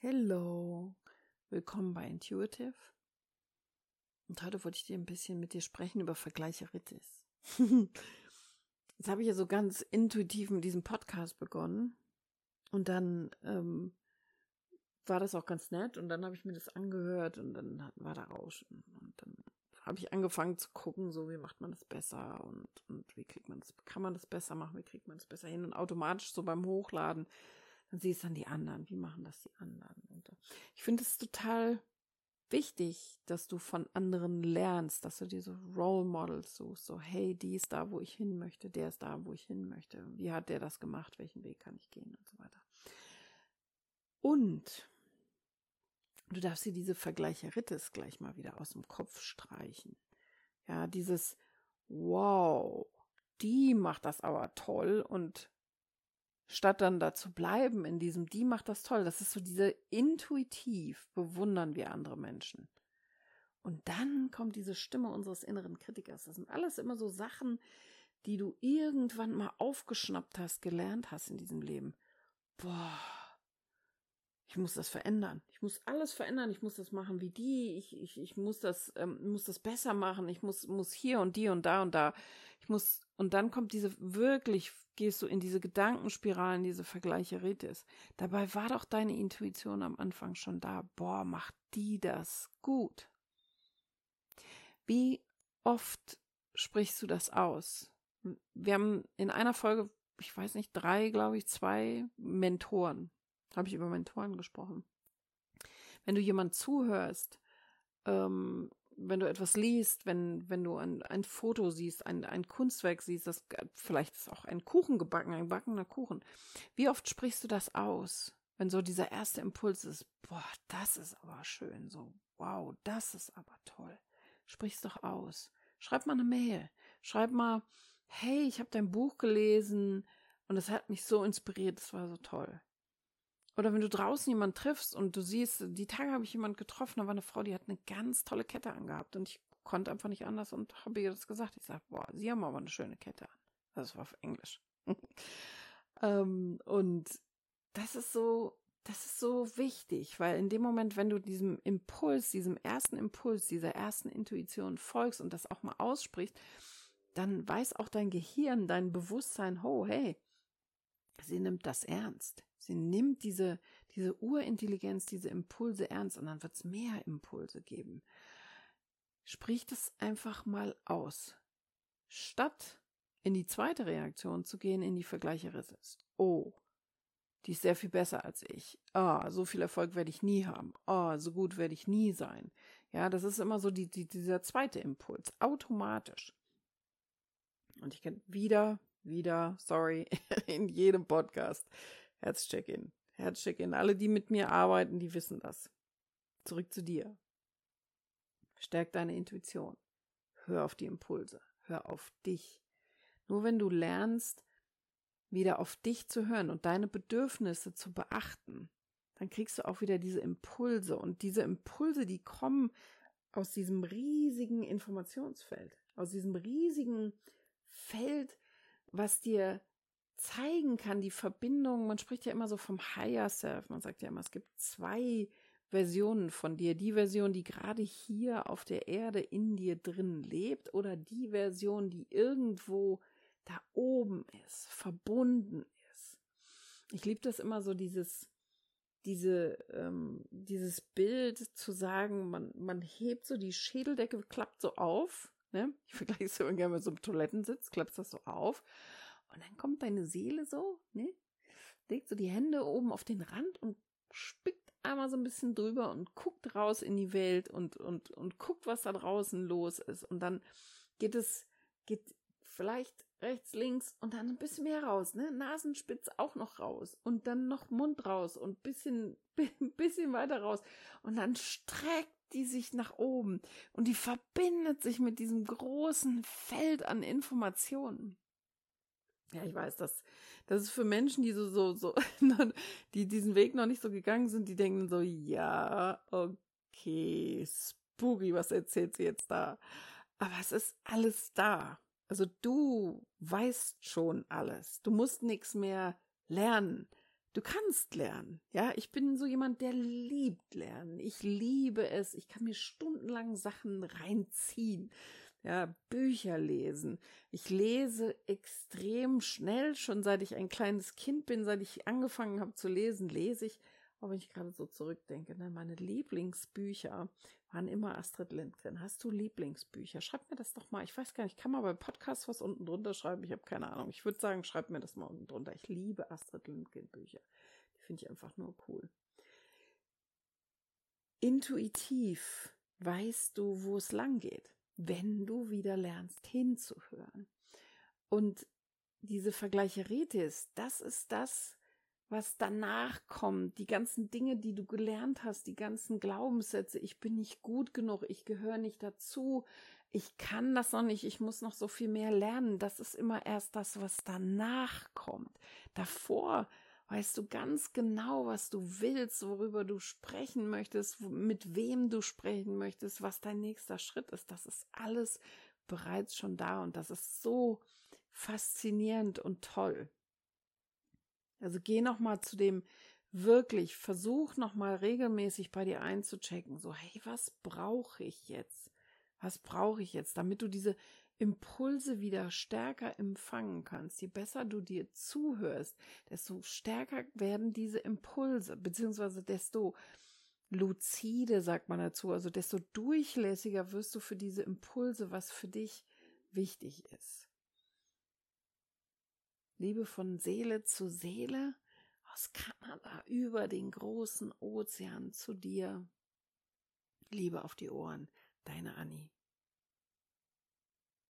Hello, willkommen bei Intuitive. Und heute wollte ich dir ein bisschen mit dir sprechen über Vergleicheritis. Jetzt habe ich ja so ganz intuitiv mit diesem Podcast begonnen. Und dann ähm, war das auch ganz nett. Und dann habe ich mir das angehört und dann war da Rauschen. Und dann habe ich angefangen zu gucken, so wie macht man das besser und, und wie kriegt man das, kann man das besser machen, wie kriegt man das besser hin. Und automatisch so beim Hochladen dann siehst du dann die anderen, wie machen das die anderen. Und äh, ich finde es total wichtig, dass du von anderen lernst, dass du dir so Role Models suchst, so hey, die ist da, wo ich hin möchte, der ist da, wo ich hin möchte, wie hat der das gemacht, welchen Weg kann ich gehen und so weiter. Und du darfst dir diese Vergleicheritis gleich mal wieder aus dem Kopf streichen. Ja, dieses wow, die macht das aber toll und statt dann da zu bleiben in diesem, die macht das toll. Das ist so diese intuitiv bewundern wir andere Menschen. Und dann kommt diese Stimme unseres inneren Kritikers. Das sind alles immer so Sachen, die du irgendwann mal aufgeschnappt hast, gelernt hast in diesem Leben. Boah, ich muss das verändern. Ich muss alles verändern. Ich muss das machen wie die. Ich, ich, ich muss das, ähm, muss das besser machen. Ich muss, muss hier und die und da und da. Ich muss, und dann kommt diese wirklich, gehst du in diese Gedankenspiralen, diese Vergleicheritis. Dabei war doch deine Intuition am Anfang schon da. Boah, macht die das gut. Wie oft sprichst du das aus? Wir haben in einer Folge, ich weiß nicht, drei, glaube ich, zwei Mentoren habe ich über Mentoren gesprochen. Wenn du jemand zuhörst, ähm, wenn du etwas liest, wenn, wenn du ein, ein Foto siehst, ein, ein Kunstwerk siehst, das vielleicht ist auch ein Kuchen gebacken, ein gebackener Kuchen. Wie oft sprichst du das aus? Wenn so dieser erste Impuls ist, boah, das ist aber schön, so, wow, das ist aber toll. Sprich's doch aus. Schreib mal eine Mail. Schreib mal, hey, ich habe dein Buch gelesen und es hat mich so inspiriert, es war so toll. Oder wenn du draußen jemanden triffst und du siehst, die Tage habe ich jemanden getroffen, da war eine Frau, die hat eine ganz tolle Kette angehabt und ich konnte einfach nicht anders und habe ihr das gesagt. Ich sage, boah, sie haben aber eine schöne Kette an. Das war auf Englisch. ähm, und das ist so, das ist so wichtig, weil in dem Moment, wenn du diesem Impuls, diesem ersten Impuls, dieser ersten Intuition folgst und das auch mal aussprichst, dann weiß auch dein Gehirn, dein Bewusstsein, oh, hey, sie nimmt das ernst. Sie nimmt diese, diese Urintelligenz, diese Impulse ernst und dann wird es mehr Impulse geben. Sprich das einfach mal aus. Statt in die zweite Reaktion zu gehen, in die Vergleicherismus. Oh, die ist sehr viel besser als ich. Ah, so viel Erfolg werde ich nie haben. Ah, so gut werde ich nie sein. Ja, das ist immer so die, die, dieser zweite Impuls, automatisch. Und ich kenne wieder, wieder, sorry, in jedem Podcast Herzcheck-in. Herzcheck-in. Alle, die mit mir arbeiten, die wissen das. Zurück zu dir. Stärk deine Intuition. Hör auf die Impulse. Hör auf dich. Nur wenn du lernst, wieder auf dich zu hören und deine Bedürfnisse zu beachten, dann kriegst du auch wieder diese Impulse. Und diese Impulse, die kommen aus diesem riesigen Informationsfeld, aus diesem riesigen Feld, was dir zeigen kann, die Verbindung, man spricht ja immer so vom Higher Self, man sagt ja immer, es gibt zwei Versionen von dir, die Version, die gerade hier auf der Erde in dir drin lebt oder die Version, die irgendwo da oben ist, verbunden ist. Ich liebe das immer so, dieses, diese, ähm, dieses Bild zu sagen, man, man hebt so die Schädeldecke, klappt so auf, ne? Ich vergleiche es immer gerne mit so einem Toilettensitz, klappst das so auf und dann kommt deine Seele so, ne? Legt so die Hände oben auf den Rand und spickt einmal so ein bisschen drüber und guckt raus in die Welt und, und, und guckt, was da draußen los ist. Und dann geht es, geht vielleicht rechts, links und dann ein bisschen mehr raus, ne? Nasenspitz auch noch raus und dann noch Mund raus und bisschen, bisschen weiter raus. Und dann streckt die sich nach oben und die verbindet sich mit diesem großen Feld an Informationen. Ja, ich weiß, dass das ist für Menschen, die so, so, so, die diesen Weg noch nicht so gegangen sind, die denken so, ja, okay, spooky, was erzählt sie jetzt da? Aber es ist alles da. Also du weißt schon alles. Du musst nichts mehr lernen. Du kannst lernen. Ja, ich bin so jemand, der liebt lernen. Ich liebe es. Ich kann mir stundenlang Sachen reinziehen. Ja, Bücher lesen. Ich lese extrem schnell, schon seit ich ein kleines Kind bin, seit ich angefangen habe zu lesen, lese ich. Aber wenn ich gerade so zurückdenke, ne, meine Lieblingsbücher waren immer Astrid Lindgren. Hast du Lieblingsbücher? Schreib mir das doch mal. Ich weiß gar nicht, ich kann mal bei Podcast was unten drunter schreiben. Ich habe keine Ahnung. Ich würde sagen, schreib mir das mal unten drunter. Ich liebe Astrid Lindgren Bücher. Die finde ich einfach nur cool. Intuitiv weißt du, wo es lang geht, wenn du wieder lernst hinzuhören. Und diese Vergleicheritis, das ist das, was danach kommt, die ganzen Dinge, die du gelernt hast, die ganzen Glaubenssätze, ich bin nicht gut genug, ich gehöre nicht dazu, ich kann das noch nicht, ich muss noch so viel mehr lernen, das ist immer erst das, was danach kommt. Davor weißt du ganz genau, was du willst, worüber du sprechen möchtest, mit wem du sprechen möchtest, was dein nächster Schritt ist. Das ist alles bereits schon da und das ist so faszinierend und toll. Also geh noch mal zu dem wirklich, versuch noch mal regelmäßig bei dir einzuchecken, so hey, was brauche ich jetzt? Was brauche ich jetzt, damit du diese Impulse wieder stärker empfangen kannst. Je besser du dir zuhörst, desto stärker werden diese Impulse, beziehungsweise desto luzide, sagt man dazu, also desto durchlässiger wirst du für diese Impulse, was für dich wichtig ist. Liebe von Seele zu Seele aus Kanada über den großen Ozean zu dir. Liebe auf die Ohren, deine Annie.